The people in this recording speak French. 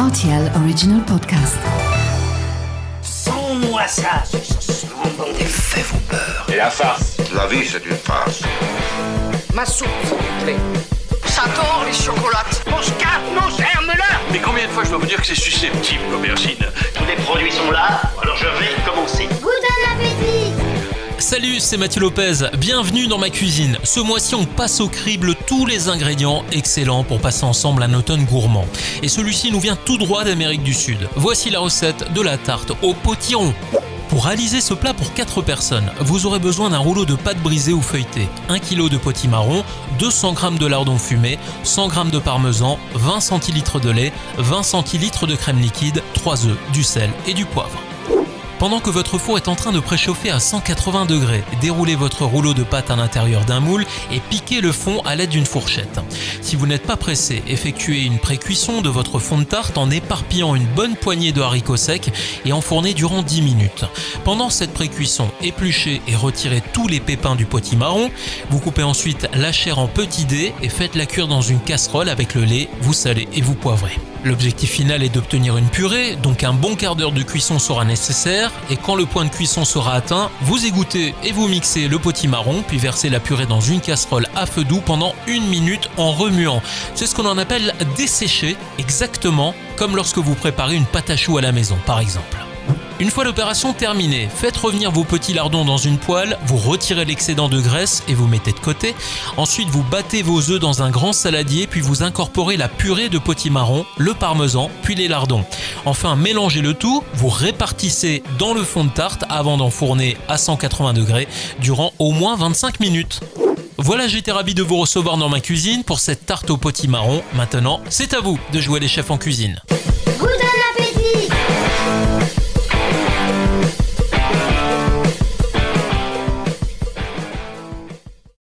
RTL Original Podcast. Sans-moi ça, ce monde des faits vous peur. Et la farce La vie, c'est une farce. Ma soupe, s'il vous plaît. J'adore les chocolates. Mon scarpe, nos germes-là Mais combien de fois je dois vous dire que c'est susceptible, l'aubergine? Tous les produits sont là, alors je vais commencer. Salut, c'est Mathieu Lopez. Bienvenue dans ma cuisine. Ce mois-ci, on passe au crible tous les ingrédients excellents pour passer ensemble un automne gourmand. Et celui-ci nous vient tout droit d'Amérique du Sud. Voici la recette de la tarte au potiron. Pour réaliser ce plat pour 4 personnes, vous aurez besoin d'un rouleau de pâte brisée ou feuilletée, 1 kg de potimarron, 200 g de lardon fumé, 100 g de parmesan, 20 centilitres de lait, 20 centilitres de crème liquide, 3 œufs, du sel et du poivre. Pendant que votre four est en train de préchauffer à 180 degrés, déroulez votre rouleau de pâte à l'intérieur d'un moule et piquez le fond à l'aide d'une fourchette. Si vous n'êtes pas pressé, effectuez une pré-cuisson de votre fond de tarte en éparpillant une bonne poignée de haricots secs et enfournez durant 10 minutes. Pendant cette pré-cuisson, épluchez et retirez tous les pépins du potimarron. Vous coupez ensuite la chair en petits dés et faites-la cuire dans une casserole avec le lait, vous salez et vous poivrez. L'objectif final est d'obtenir une purée, donc un bon quart d'heure de cuisson sera nécessaire, et quand le point de cuisson sera atteint, vous égouttez et vous mixez le potimarron, puis versez la purée dans une casserole à feu doux pendant une minute en remuant. C'est ce qu'on en appelle dessécher, exactement comme lorsque vous préparez une pâte à choux à la maison par exemple. Une fois l'opération terminée, faites revenir vos petits lardons dans une poêle, vous retirez l'excédent de graisse et vous mettez de côté. Ensuite, vous battez vos œufs dans un grand saladier, puis vous incorporez la purée de potimarron, le parmesan, puis les lardons. Enfin, mélangez le tout, vous répartissez dans le fond de tarte avant d'enfourner à 180 degrés durant au moins 25 minutes. Voilà, j'étais ravi de vous recevoir dans ma cuisine pour cette tarte au potimarron. Maintenant, c'est à vous de jouer les chefs en cuisine.